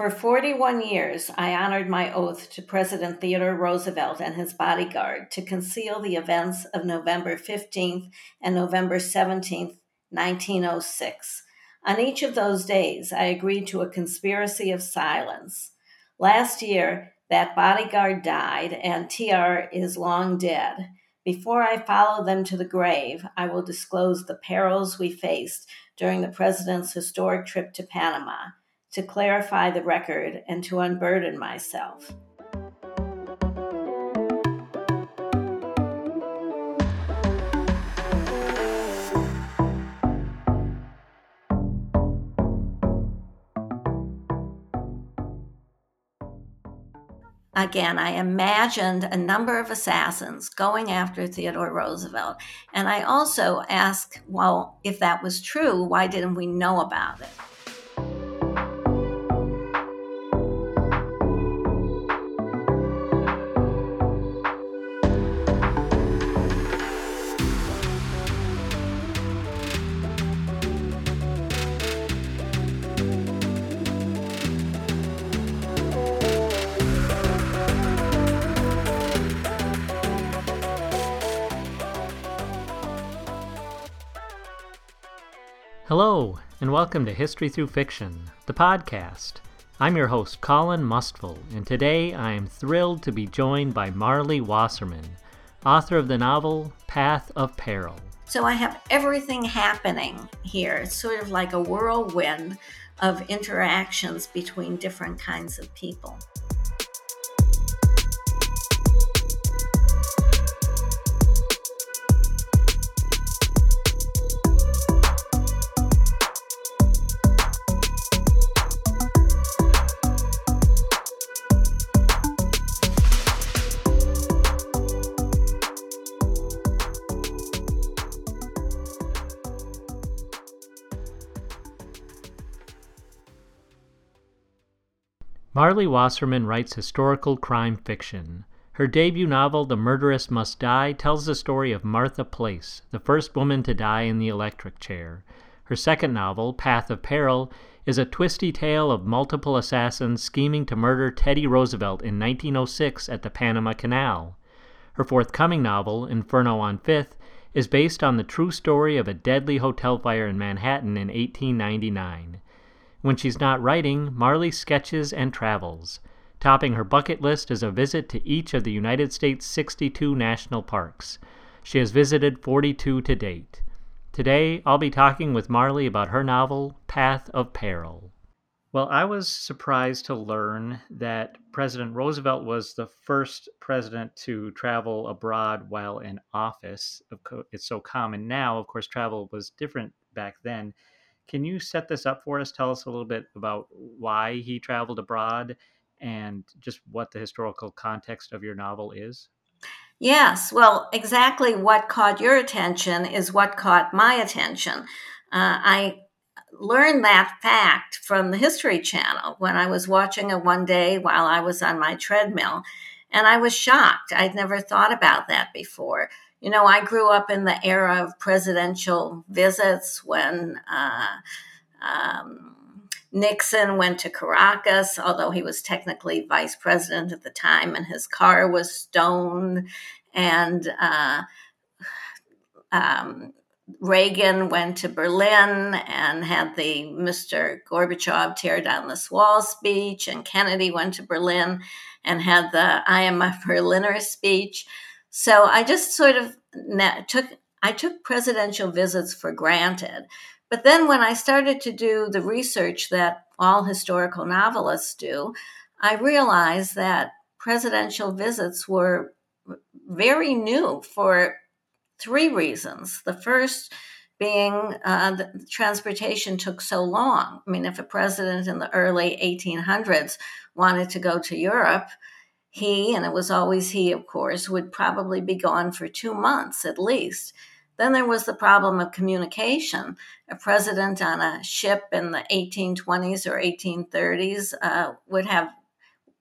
For 41 years, I honored my oath to President Theodore Roosevelt and his bodyguard to conceal the events of November 15th and November 17th, 1906. On each of those days, I agreed to a conspiracy of silence. Last year, that bodyguard died and TR is long dead. Before I follow them to the grave, I will disclose the perils we faced during the president's historic trip to Panama to clarify the record and to unburden myself. Again, I imagined a number of assassins going after Theodore Roosevelt. And I also asked, well, if that was true, why didn't we know about it? And welcome to History Through Fiction, the podcast. I'm your host, Colin Mustful, and today I am thrilled to be joined by Marlie Wasserman, author of the novel Path of Peril. So I have everything happening here. It's sort of like a whirlwind of interactions between different kinds of people. Marlie Wasserman writes historical crime fiction. Her debut novel, The Murderess Must Die, tells the story of Martha Place, the first woman to die in the electric chair. Her second novel, Path of Peril, is a twisty tale of multiple assassins scheming to murder Teddy Roosevelt in 1906 at the Panama Canal. Her forthcoming novel, Inferno on Fifth, is based on the true story of a deadly hotel fire in Manhattan in 1899. When she's not writing, Marlie sketches and travels. Topping her bucket list is a visit to each of the United States' 62 national parks. She has visited 42 to date. Today, I'll be talking with Marlie about her novel, Path of Peril. Well, I was surprised to learn that President Roosevelt was the first president to travel abroad while in office. It's so common now. Of course, travel was different back then. Can you set this up for us? Tell us a little bit about why he traveled abroad and just what the historical context of your novel is. Yes, well, exactly what caught your attention is what caught my attention. Uh, I learned that fact from the History Channel when I was watching it one day while I was on my treadmill, and I was shocked. I'd never thought about that before you know, I grew up in the era of presidential visits when uh, um, Nixon went to Caracas, although he was technically vice president at the time, and his car was stoned. And uh, um, Reagan went to Berlin and had the Mr. Gorbachev tear down this wall speech, and Kennedy went to Berlin and had the I am a Berliner speech. So I just sort of took I took presidential visits for granted. But then when I started to do the research that all historical novelists do, I realized that presidential visits were very new for three reasons. The first being uh, the transportation took so long. I mean, if a president in the early 1800s wanted to go to Europe, he, and it was always he, of course, would probably be gone for two months at least. Then there was the problem of communication. A president on a ship in the 1820s or 1830s uh, would have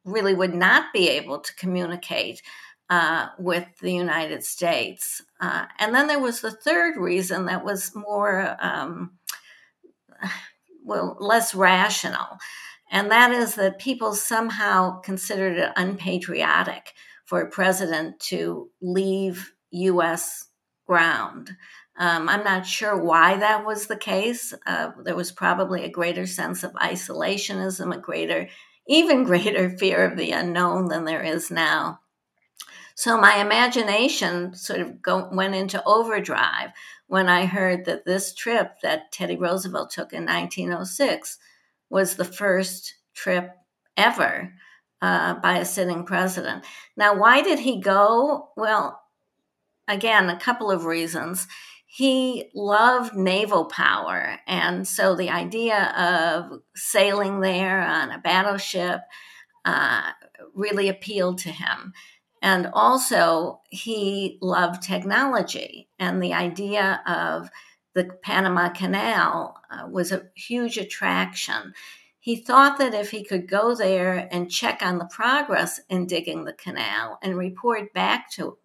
really would not be able to communicate uh, with the United States. Uh, and then there was the third reason that was more, um, well, less rational and that is that people somehow considered it unpatriotic for a president to leave U.S. ground. Um, I'm not sure why that was the case. Uh, there was probably a greater sense of isolationism, a greater, even greater fear of the unknown than there is now. So my imagination sort of go, went into overdrive when I heard that this trip that Teddy Roosevelt took in 1906 was the first trip ever uh, by a sitting president. Now, why did he go? Well, again, a couple of reasons. He loved naval power. And so the idea of sailing there on a battleship uh, really appealed to him. And also, he loved technology, and the idea of the Panama Canal uh, was a huge attraction. He thought that if he could go there and check on the progress in digging the canal and report back to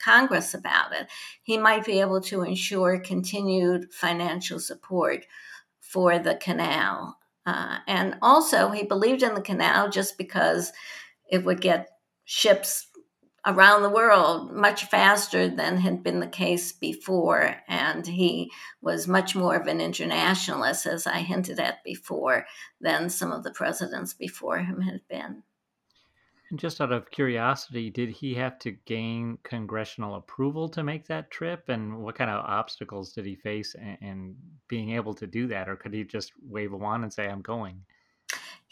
Congress about it, he might be able to ensure continued financial support for the canal. Uh, and also, he believed in the canal just because it would get ships around the world much faster than had been the case before. And he was much more of an internationalist, as I hinted at before, than some of the presidents before him had been. And just out of curiosity, did he have to gain congressional approval to make that trip? And what kind of obstacles did he face in, in being able to do that? Or could he just wave a wand and say, I'm going?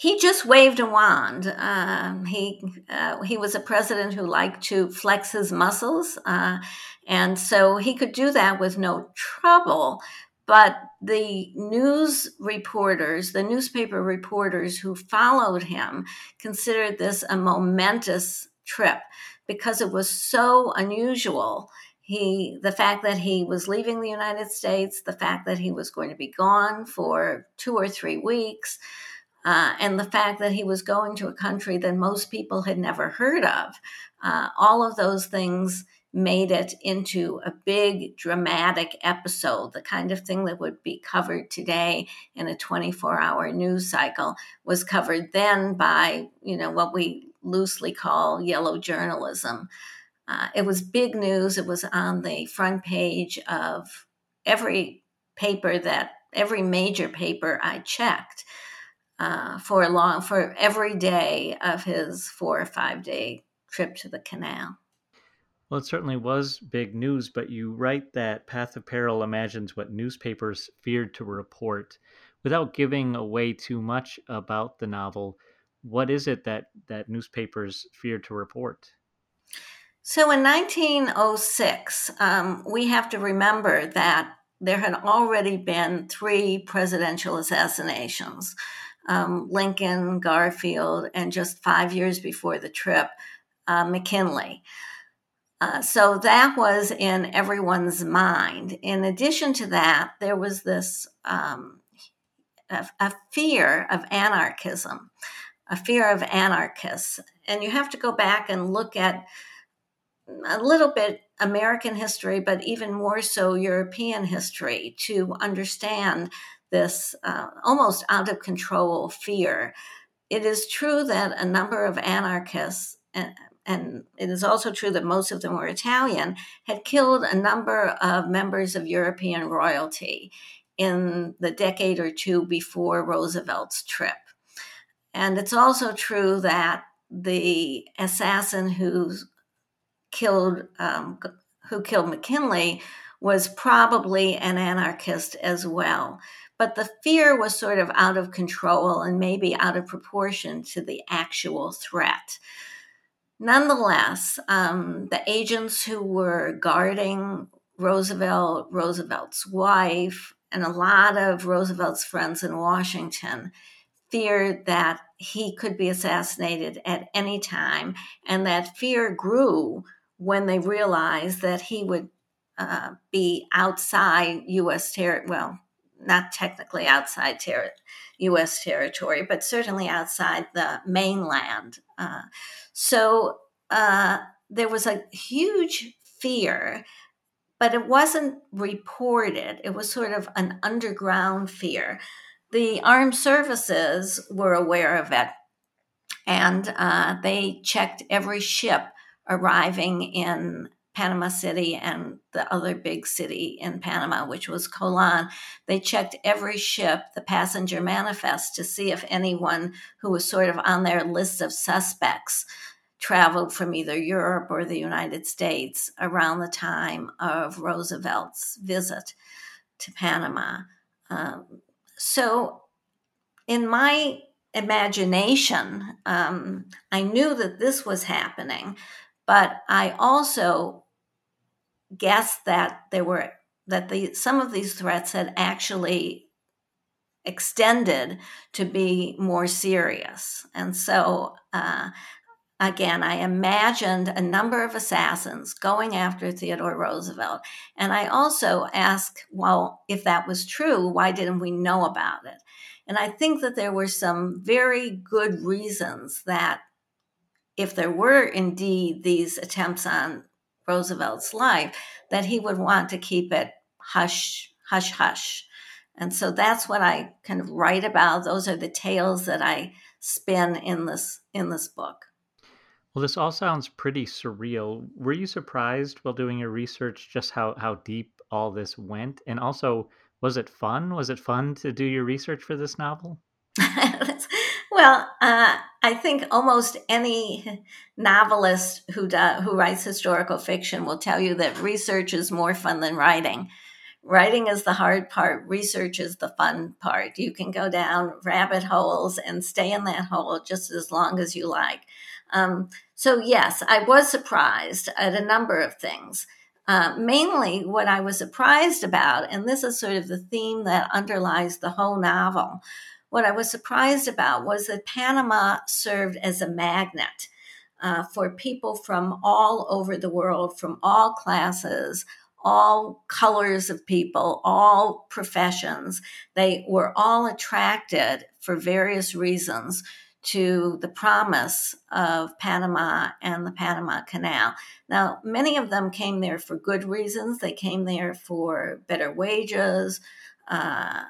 He just waved a wand. Um, he uh, he was a president who liked to flex his muscles, uh, and so he could do that with no trouble. But the news reporters, the newspaper reporters who followed him, considered this a momentous trip because it was so unusual. He, the fact that he was leaving the United States, the fact that he was going to be gone for two or three weeks, uh, and the fact that he was going to a country that most people had never heard of. Uh, all of those things made it into a big dramatic episode. The kind of thing that would be covered today in a 24 hour news cycle was covered then by, you know, what we loosely call yellow journalism. Uh, it was big news. It was on the front page of every paper that, every major paper I checked uh, for a long for every day of his four or five day trip to the canal. Well, it certainly was big news, but you write that Path of Peril imagines what newspapers feared to report. Without giving away too much about the novel, what is it that, that newspapers feared to report? So in 1906, um, we have to remember that there had already been three presidential assassinations um, Lincoln, Garfield, and just five years before the trip, uh, McKinley. Uh, so that was in everyone's mind. In addition to that, there was this um, a, a, fear of anarchism, a fear of anarchists. And you have to go back and look at a little bit American history, but even more so European history to understand this uh, almost out of control fear. It is true that a number of anarchists, and, and it is also true that most of them were Italian, had killed a number of members of European royalty in the decade or two before Roosevelt's trip. And it's also true that the assassin who killed um, who killed McKinley was probably an anarchist as well but the fear was sort of out of control and maybe out of proportion to the actual threat. Nonetheless, um, the agents who were guarding Roosevelt, Roosevelt's wife, and a lot of Roosevelt's friends in Washington feared that he could be assassinated at any time. And that fear grew when they realized that he would uh, be outside U.S. territory, well, not technically outside ter- U.S. territory, but certainly outside the mainland. Uh, so uh, there was a huge fear, but it wasn't reported. It was sort of an underground fear. the armed services were aware of it, and uh, they checked every ship arriving in Panama City and the other big city in Panama, which was Colon. They checked every ship, the passenger manifest, to see if anyone who was sort of on their list of suspects traveled from either Europe or the United States around the time of Roosevelt's visit to Panama. Um, so, in my imagination, um, I knew that this was happening, but I also guessed that there were that the some of these threats had actually extended to be more serious, and so. Uh, again, I imagined a number of assassins going after Theodore Roosevelt. And I also asked, well, if that was true, why didn't we know about it? And I think that there were some very good reasons that if there were indeed these attempts on Roosevelt's life, that he would want to keep it hush, hush, hush. And so that's what I kind of write about. Those are the tales that I spin in this in this book. Well, this all sounds pretty surreal. Were you surprised while doing your research just how how deep all this went? And also, was it fun? Was it fun to do your research for this novel? well, uh, I think almost any novelist who who writes historical fiction will tell you that research is more fun than writing. Writing is the hard part. Research is the fun part. You can go down rabbit holes and stay in that hole just as long as you like. Um, so yes, I was surprised at a number of things. Uh, mainly, what I was surprised about, and this is sort of the theme that underlies the whole novel, what I was surprised about was that Panama served as a magnet uh, for people from all over the world, from all classes, all colors of people, all professions. They were all attracted for various reasons to the promise of Panama and the Panama Canal. Now, many of them came there for good reasons. They came there for better wages, uh,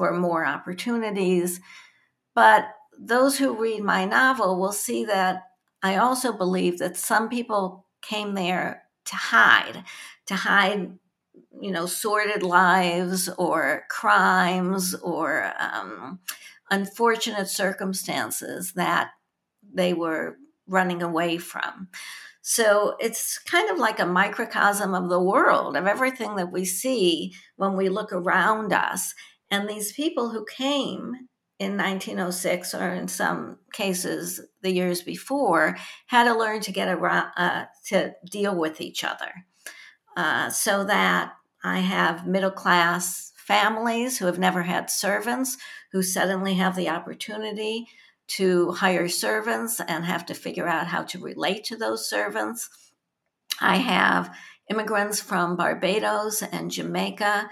for more opportunities. But those who read my novel will see that I also believe that some people came there to hide, to hide you know sordid lives or crimes or um, unfortunate circumstances that they were running away from. So it's kind of like a microcosm of the world, of everything that we see when we look around us. And these people who came in 1906, or in some cases the years before, had to learn to get around, uh, to deal with each other. Uh, so that I have middle class families who have never had servants who suddenly have the opportunity to hire servants and have to figure out how to relate to those servants. I have immigrants from Barbados and Jamaica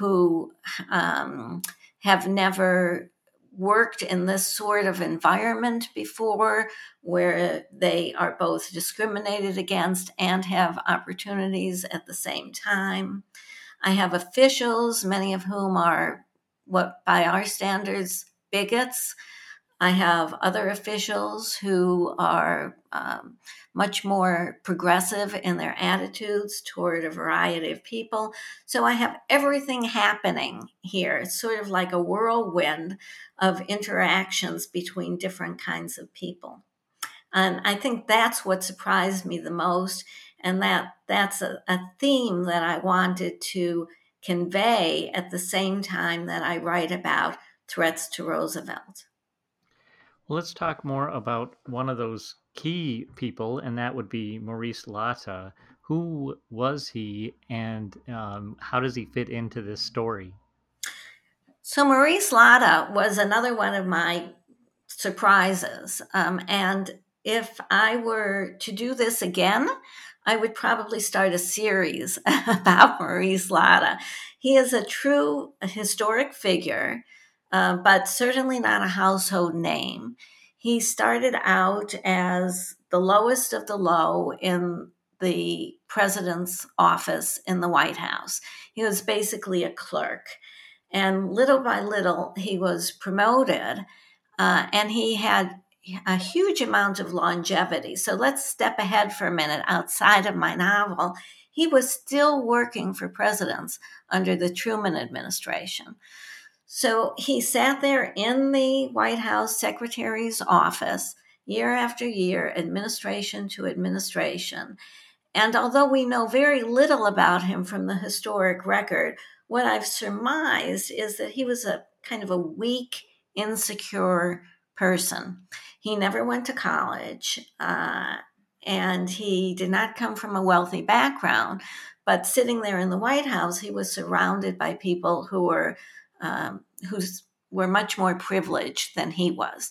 who um, have never worked in this sort of environment before where they are both discriminated against and have opportunities at the same time. I have officials, many of whom are what, by our standards, bigots. I have other officials who are um, much more progressive in their attitudes toward a variety of people. So I have everything happening here. It's sort of like a whirlwind of interactions between different kinds of people. And I think that's what surprised me the most and that that's a, a theme that I wanted to convey at the same time that I write about threats to Roosevelt. Let's talk more about one of those key people, and that would be Maurice Latta. Who was he, and um, how does he fit into this story? So, Maurice Latta was another one of my surprises. Um, and if I were to do this again, I would probably start a series about Maurice Latta. He is a true historic figure, uh, but certainly not a household name. He started out as the lowest of the low in the president's office in the White House. He was basically a clerk. And little by little, he was promoted uh, and he had a huge amount of longevity. So let's step ahead for a minute outside of my novel. He was still working for presidents under the Truman administration. So he sat there in the White House secretary's office year after year, administration to administration. And although we know very little about him from the historic record, what I've surmised is that he was a kind of a weak, insecure person. He never went to college, uh, and he did not come from a wealthy background. But sitting there in the White House, he was surrounded by people who were um, who were much more privileged than he was.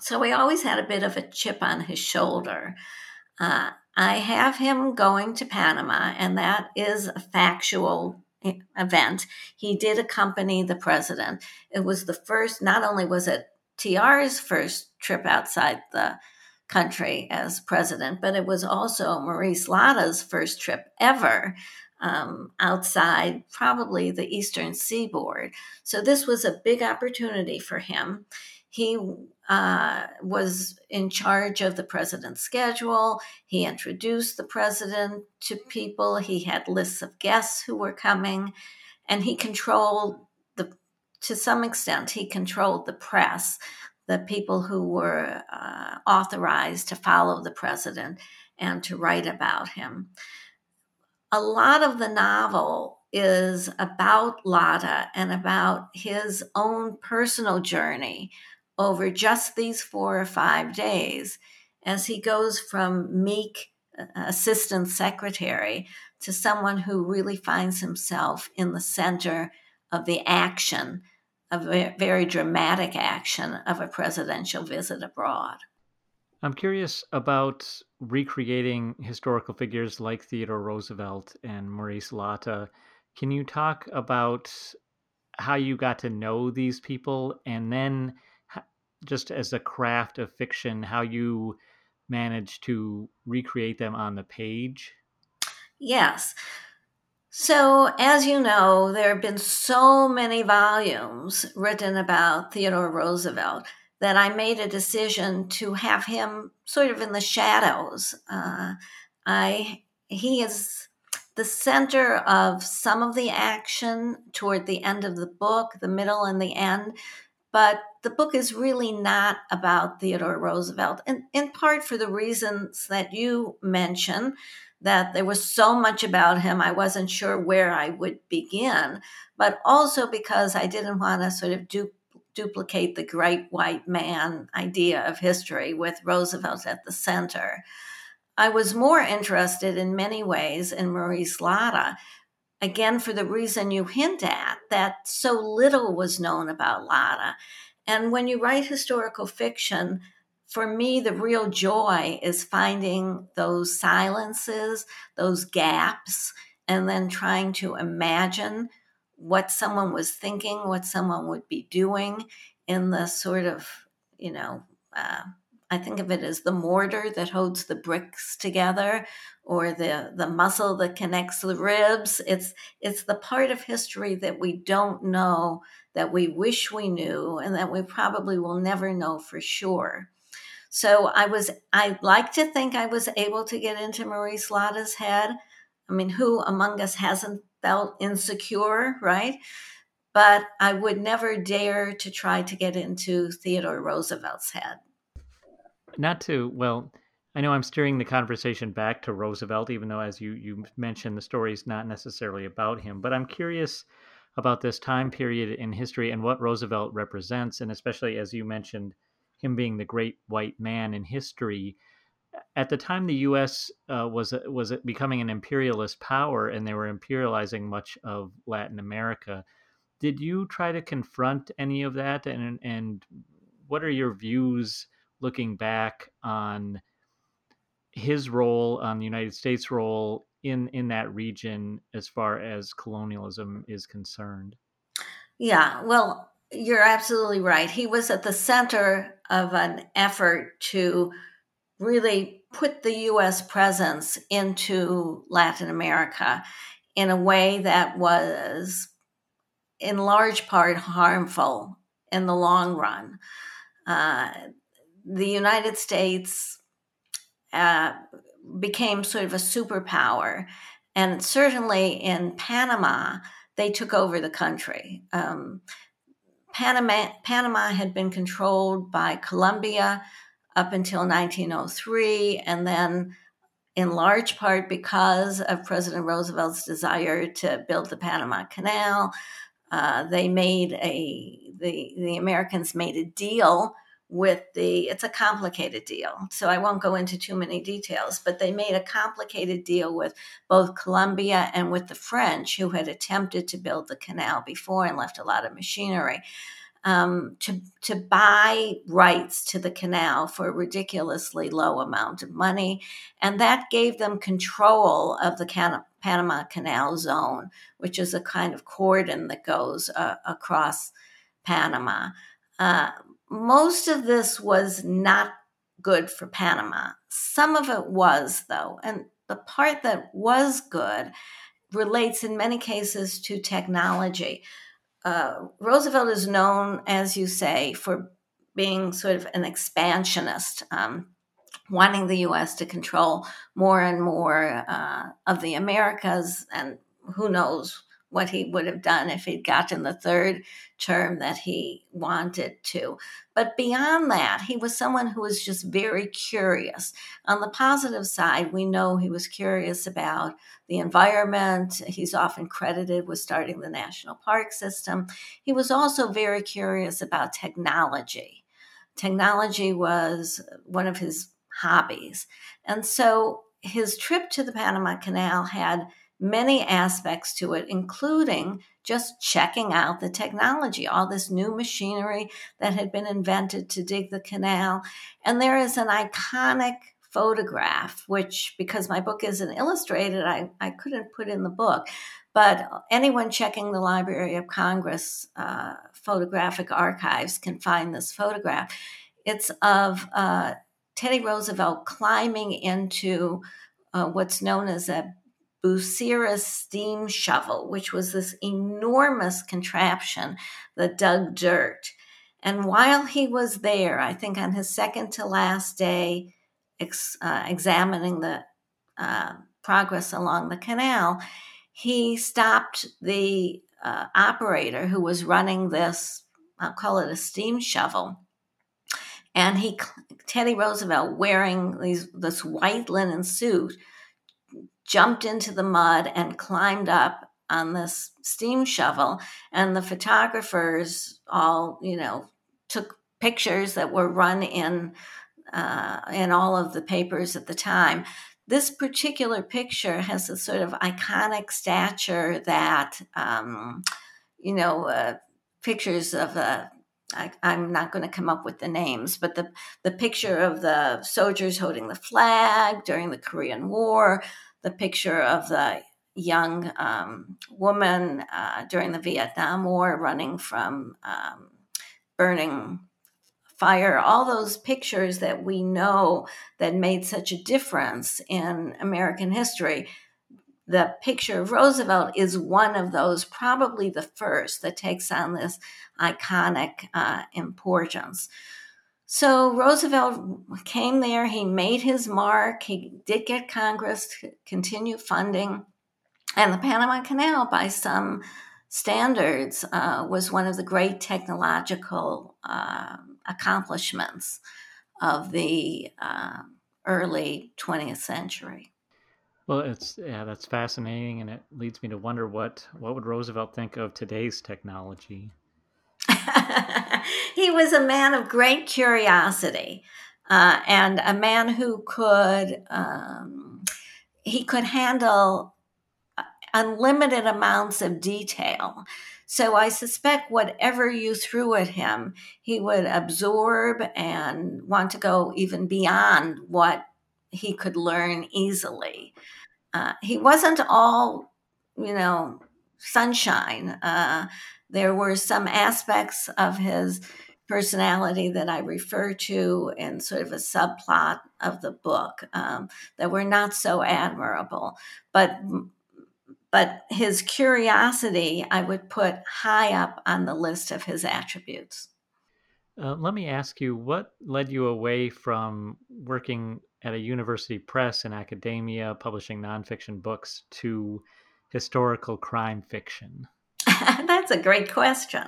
So he always had a bit of a chip on his shoulder. Uh, I have him going to Panama, and that is a factual event. He did accompany the president. It was the first, not only was it TR's first trip outside the country as president, but it was also Maurice Latta's first trip ever um, outside probably the eastern seaboard. So this was a big opportunity for him. He uh, was in charge of the president's schedule. He introduced the president to people. He had lists of guests who were coming, and he controlled the, to some extent, he controlled the press, the people who were uh, authorized to follow the president and to write about him a lot of the novel is about Latta and about his own personal journey over just these four or five days as he goes from meek uh, assistant secretary to someone who really finds himself in the center of the action, a very dramatic action of a presidential visit abroad. I'm curious about recreating historical figures like Theodore Roosevelt and Maurice Latta. Can you talk about how you got to know these people and then just as a craft of fiction, how you managed to recreate them on the page? Yes. So, as you know, there have been so many volumes written about Theodore Roosevelt that I made a decision to have him sort of in the shadows. Uh, I he is the center of some of the action toward the end of the book, the middle and the end. But the book is really not about Theodore Roosevelt, and in part for the reasons that you mentioned, that there was so much about him, I wasn't sure where I would begin, but also because I didn't want to sort of do duplicate the great white man idea of history with Roosevelt at the center. I was more interested in many ways in Maurice Latta, again, for the reason you hint at, that so little was known about Latta. And when you write historical fiction, for me, the real joy is finding those silences, those gaps, and then trying to imagine what someone was thinking, what someone would be doing in the sort of, you know, uh, I think of it as the mortar that holds the bricks together or the the muscle that connects the ribs. It's it's the part of history that we don't know that we wish we knew and that we probably will never know for sure. So I was I like to think I was able to get into Maurice Latta's head. I mean, who among us hasn't felt insecure, right? But I would never dare to try to get into Theodore Roosevelt's head. Not to, well, I know I'm steering the conversation back to Roosevelt, even though, as you, you mentioned, the story is not necessarily about him. But I'm curious about this time period in history and what Roosevelt represents, and especially as you mentioned, him being the great white man in history at the time the U.S. Uh, was was becoming an imperialist power, and they were imperializing much of Latin America. Did you try to confront any of that, and and what are your views looking back on his role, on the United States' role in in that region as far as colonialism is concerned? Yeah, well, you're absolutely right. He was at the center of an effort to really put the US presence into Latin America in a way that was in large part harmful in the long run. Uh, the United States uh, became sort of a superpower, and certainly in Panama, they took over the country. Um, Panama, Panama had been controlled by Colombia up until 1903, and then in large part because of President Roosevelt's desire to build the Panama Canal. Uh, they made a the the Americans made a deal with the it's a complicated deal so i won't go into too many details but they made a complicated deal with both colombia and with the french who had attempted to build the canal before and left a lot of machinery um, to to buy rights to the canal for a ridiculously low amount of money, and that gave them control of the Can- Panama Canal Zone, which is a kind of cordon that goes uh, across Panama. Uh, most of this was not good for Panama. Some of it was, though, and the part that was good relates in many cases to technology uh, Roosevelt is known, as you say, for being sort of an expansionist, um, wanting the U.S. to control more and more uh, of the Americas, and who knows what he would have done if he'd gotten the third term that he wanted to. But beyond that, he was someone who was just very curious. On the positive side, we know he was curious about the environment. He's often credited with starting the national park system. He was also very curious about technology. Technology was one of his hobbies. And so his trip to the Panama Canal had many aspects to it, including just checking out the technology, all this new machinery that had been invented to dig the canal. And there is an iconic photograph, which, because my book isn't illustrated, I, I couldn't put in the book. But anyone checking the Library of Congress uh, photographic archives can find this photograph. It's of uh, Teddy Roosevelt climbing into uh, what's known as a Bucyrus steam shovel, which was this enormous contraption that dug dirt. And while he was there, I think on his second to last day, ex, uh, examining the uh, progress along the canal, he stopped the uh, operator who was running this, I'll call it a steam shovel. And he, Teddy Roosevelt, wearing these, this white linen suit, jumped into the mud and climbed up on this steam shovel. And the photographers all, you know, took pictures that were run in uh, in all of the papers at the time. This particular picture has a sort of iconic stature that, um, you know, uh, pictures of a I, am not going to come up with the names, but the, the picture of the soldiers holding the flag during the Korean War, the picture of the young um, woman uh, during the Vietnam War running from um, burning fire, all those pictures that we know that made such a difference in American history. The picture of Roosevelt is one of those, probably the first, that takes on this iconic uh, importance. So Roosevelt came there, he made his mark, he did get Congress to continue funding. And the Panama Canal, by some standards, uh, was one of the great technological uh, accomplishments of the uh, early 20th century. Well, it's yeah, that's fascinating, and it leads me to wonder what what would Roosevelt think of today's technology. he was a man of great curiosity uh, and a man who could um, he could handle uh, unlimited amounts of detail. So I suspect whatever you threw at him, he would absorb and want to go even beyond what he could learn easily. Uh, he wasn't all, you know, sunshine. Uh, there were some aspects of his personality that I refer to in sort of a subplot of the book um, that were not so admirable. But but his curiosity I would put high up on the list of his attributes. Uh, let me ask you what led you away from working at a university press in academia, publishing nonfiction books, to historical crime fiction? That's a great question.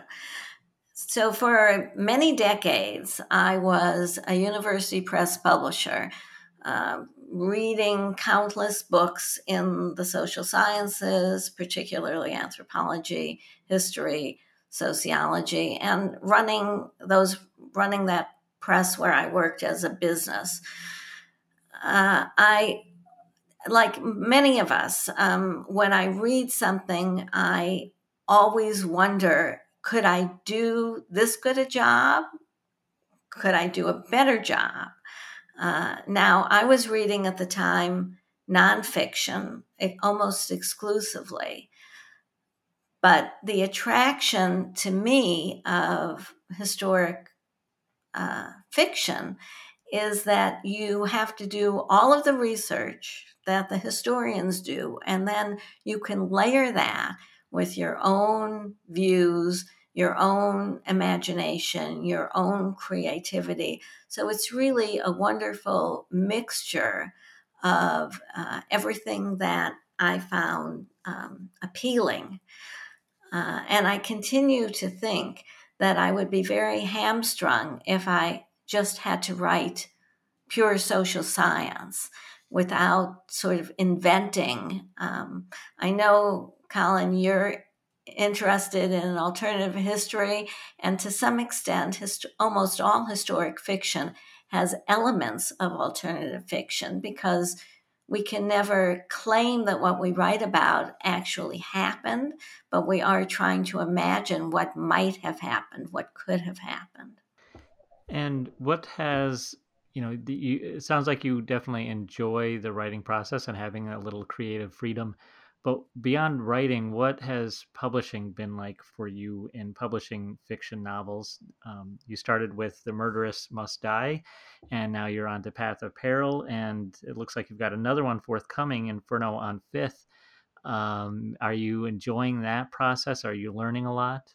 So, for many decades, I was a university press publisher, uh, reading countless books in the social sciences, particularly anthropology, history, sociology, and running those running that press where I worked as a business. Uh, I like many of us, um, when I read something, I always wonder could I do this good a job? Could I do a better job? Uh, now, I was reading at the time nonfiction almost exclusively. But the attraction to me of historic uh, fiction is that you have to do all of the research that the historians do, and then you can layer that with your own views, your own imagination, your own creativity. So it's really a wonderful mixture of uh, everything that I found um, appealing. Uh, and I continue to think that I would be very hamstrung if I just had to write pure social science without sort of inventing. Um, I know, Colin, you're interested in alternative history, and to some extent, hist- almost all historic fiction has elements of alternative fiction because we can never claim that what we write about actually happened, but we are trying to imagine what might have happened, what could have happened. And what has, you know, the, you, it sounds like you definitely enjoy the writing process and having a little creative freedom. But beyond writing, what has publishing been like for you in publishing fiction novels? Um, you started with The Murderess Must Die, and now you're on to Path of Peril, and it looks like you've got another one forthcoming, Inferno on Fifth. Um, are you enjoying that process? Are you learning a lot?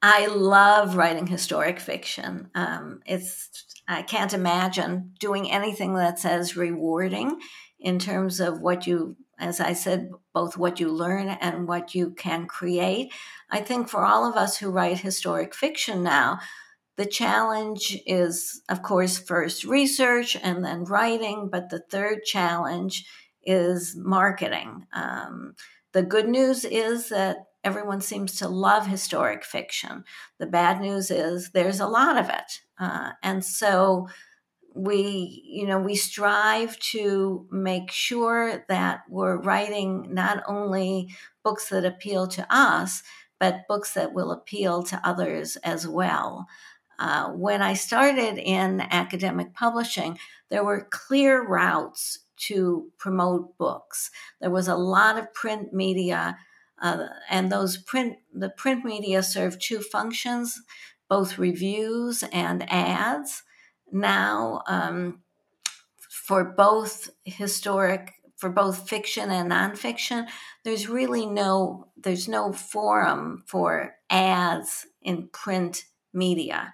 I love writing historic fiction. Um, it's I can't imagine doing anything that's as rewarding in terms of what you as I said, both what you learn and what you can create. I think for all of us who write historic fiction now, the challenge is, of course, first research and then writing, but the third challenge is marketing. Um, the good news is that everyone seems to love historic fiction. The bad news is there's a lot of it. Uh, and so we you know we strive to make sure that we're writing not only books that appeal to us but books that will appeal to others as well. Uh, when i started in academic publishing there were clear routes to promote books. There was a lot of print media uh, and those print the print media served two functions both reviews and ads now um, for both historic for both fiction and nonfiction there's really no there's no forum for ads in print media.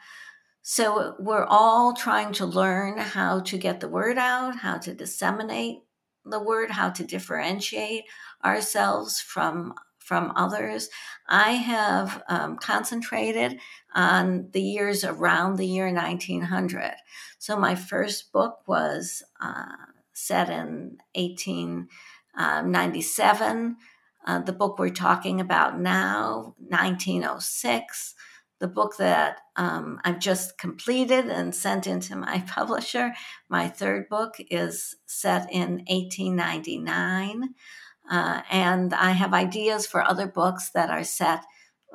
So we're all trying to learn how to get the word out how to disseminate the word how to differentiate ourselves from from others. I have um, concentrated on the years around the year 1900. So my first book was uh, set in 1897. Um, uh, the book we're talking about now, 1906. The book that um, I've just completed and sent into my publisher, my third book, is set in 1899. Uh, and I have ideas for other books that are set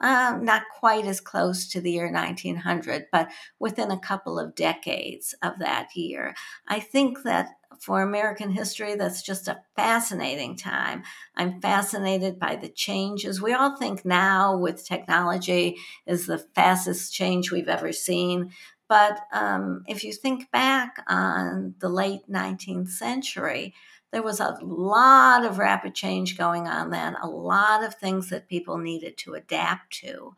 uh, not quite as close to the year 1900, but within a couple of decades of that year. I think that for American history, that's just a fascinating time. I'm fascinated by the changes. We all think now with technology is the fastest change we've ever seen. But um, if you think back on the late 19th century, there was a lot of rapid change going on then, a lot of things that people needed to adapt to.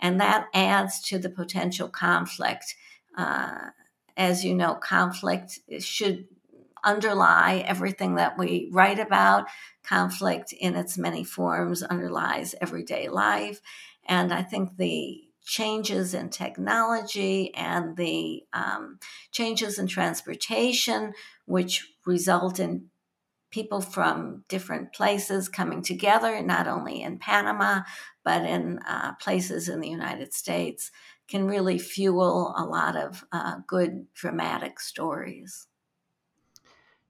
And that adds to the potential conflict. Uh, as you know, conflict should underlie everything that we write about. Conflict in its many forms underlies everyday life. And I think the changes in technology and the um, changes in transportation, which result in people from different places coming together, not only in Panama, but in uh, places in the United States, can really fuel a lot of uh, good dramatic stories.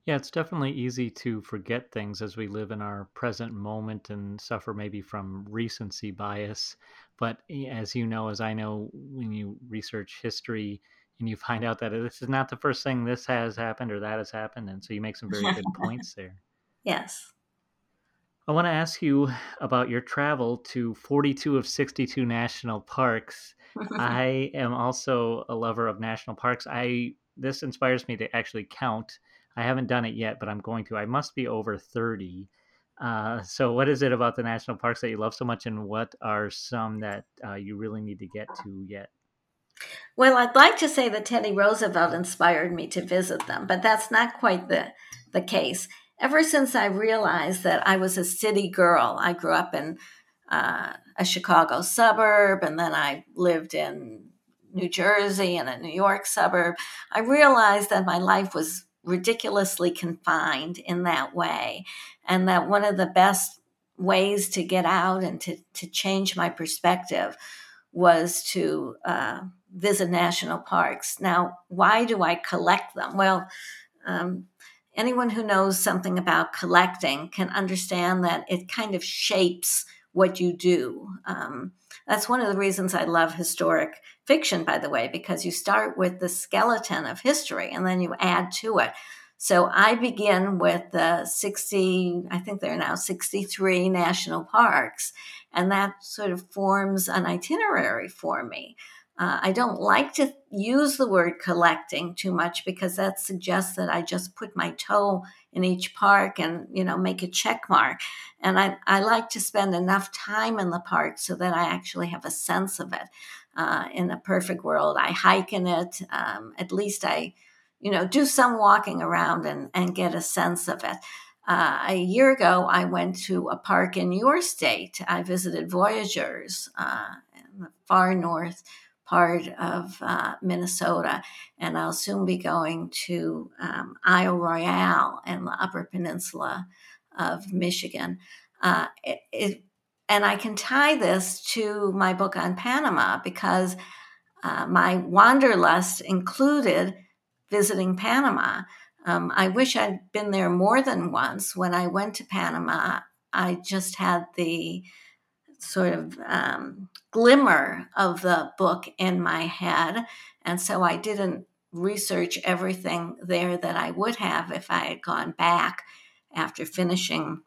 Yeah, it's definitely easy to forget things as we live in our present moment and suffer maybe from recency bias. But as you know, as I know, when you research history and you find out that this is not the first thing this has happened or that has happened. And so you make some very good points there. Yes. I want to ask you about your travel to 42 of 62 national parks. I am also a lover of national parks. I this inspires me to actually count I haven't done it yet, but I'm going to. I must be over 30. Uh, so, what is it about the national parks that you love so much, and what are some that uh, you really need to get to yet? Well, I'd like to say that Teddy Roosevelt inspired me to visit them, but that's not quite the, the case. Ever since I realized that I was a city girl, I grew up in uh, a Chicago suburb, and then I lived in New Jersey and a New York suburb. I realized that my life was ridiculously confined in that way. And that one of the best ways to get out and to, to change my perspective was to uh, visit national parks. Now, why do I collect them? Well, um, anyone who knows something about collecting can understand that it kind of shapes what you do. Um, that's one of the reasons I love historic fiction, by the way, because you start with the skeleton of history and then you add to it. So I begin with the 60, I think there are now 63 national parks, and that sort of forms an itinerary for me. Uh, I don't like to use the word collecting too much because that suggests that I just put my toe in each park and you know make a check mark. And I, I like to spend enough time in the park so that I actually have a sense of it. Uh, in a perfect world, I hike in it. Um, at least I, you know, do some walking around and, and get a sense of it. Uh, a year ago, I went to a park in your state. I visited Voyageurs uh, in the far north part of uh, Minnesota, and I'll soon be going to um, Isle Royale and the Upper Peninsula of Michigan. Uh, it, it, and I can tie this to my book on Panama because uh, my wanderlust included visiting Panama. Um, I wish I'd been there more than once. When I went to Panama, I just had the sort of um, glimmer of the book in my head. And so I didn't research everything there that I would have if I had gone back after finishing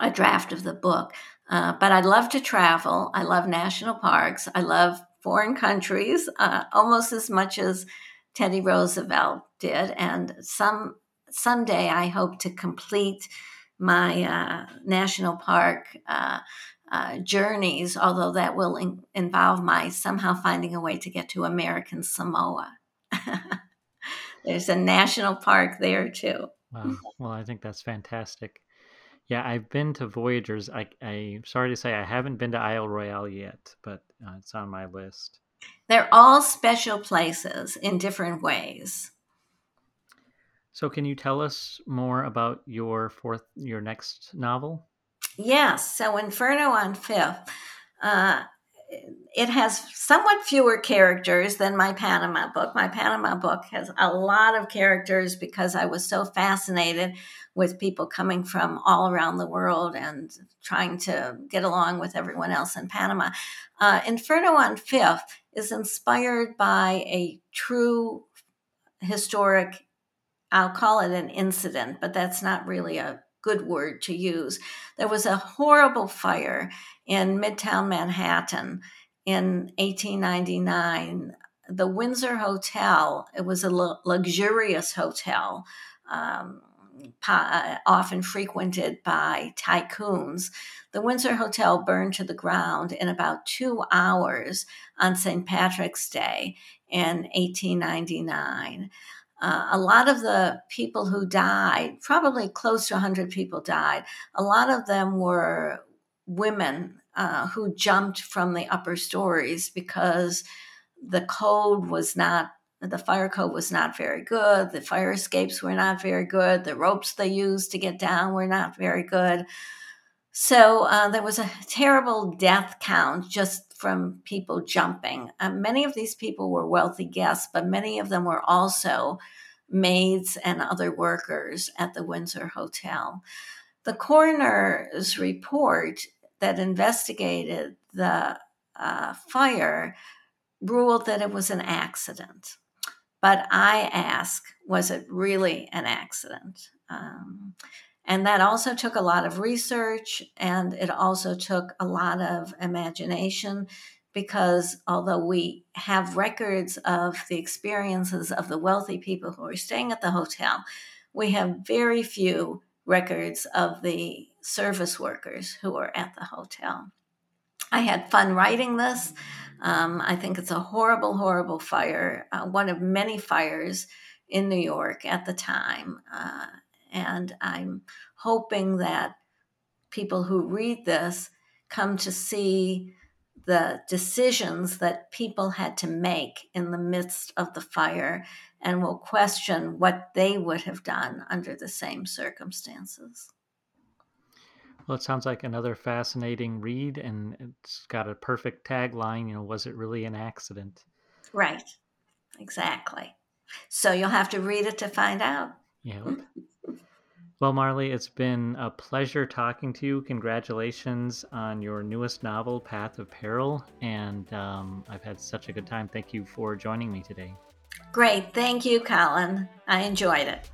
a draft of the book. Uh, but I love to travel. I love national parks. I love foreign countries uh, almost as much as Teddy Roosevelt did. And some someday I hope to complete my uh, national park uh, journeys, although that will in- involve my somehow finding a way to get to American Samoa. There's a national park there too. Wow. Well, I think that's fantastic. Yeah, I've been to Voyageurs. I, I'm sorry to say I haven't been to Isle Royale yet, but uh, it's on my list. They're all special places in different ways. So, can you tell us more about your fourth, your next novel? Yes. So Inferno on Fifth, uh, it has somewhat fewer characters than my Panama book. My Panama book has a lot of characters because I was so fascinated with people coming from all around the world and trying to get along with everyone else in Panama. Uh, Inferno on Fifth is inspired by a true historic, I'll call it an incident, but that's not really a good word to use. There was a horrible fire in Midtown Manhattan in 1899. The Windsor Hotel, it was a luxurious hotel. Um, uh, often frequented by tycoons. The Windsor Hotel burned to the ground in about two hours on St. Patrick's Day in 1899. Uh, a lot of the people who died, probably close to 100 people died, a lot of them were women uh, who jumped from the upper stories because the code was not the fire code was not very good the fire escapes were not very good the ropes they used to get down were not very good so uh, there was a terrible death count just from people jumping. Uh, many of these people were wealthy guests, but many of them were also maids and other workers at the Windsor Hotel. The coroner's report that investigated the uh, fire ruled that it was an accident. But I ask, was it really an accident? Um, and that also took a lot of research and it also took a lot of imagination because although we have records of the experiences of the wealthy people who are staying at the hotel, we have very few records of the service workers who are at the hotel. I had fun writing this. Um, I think it's a horrible, horrible fire, uh, one of many fires in New York at the time. Uh, and I'm hoping that people who read this come to see the decisions that people had to make in the midst of the fire and will question what they would have done under the same circumstances. Well, it sounds like another fascinating read, and it's got a perfect tagline. You know, was it really an accident? Right, exactly. So you'll have to read it to find out. Yeah. Well, Marlie, it's been a pleasure talking to you. Congratulations on your newest novel, Path of Peril. And um, I've had such a good time. Thank you for joining me today. Great. Thank you, Colin. I enjoyed it.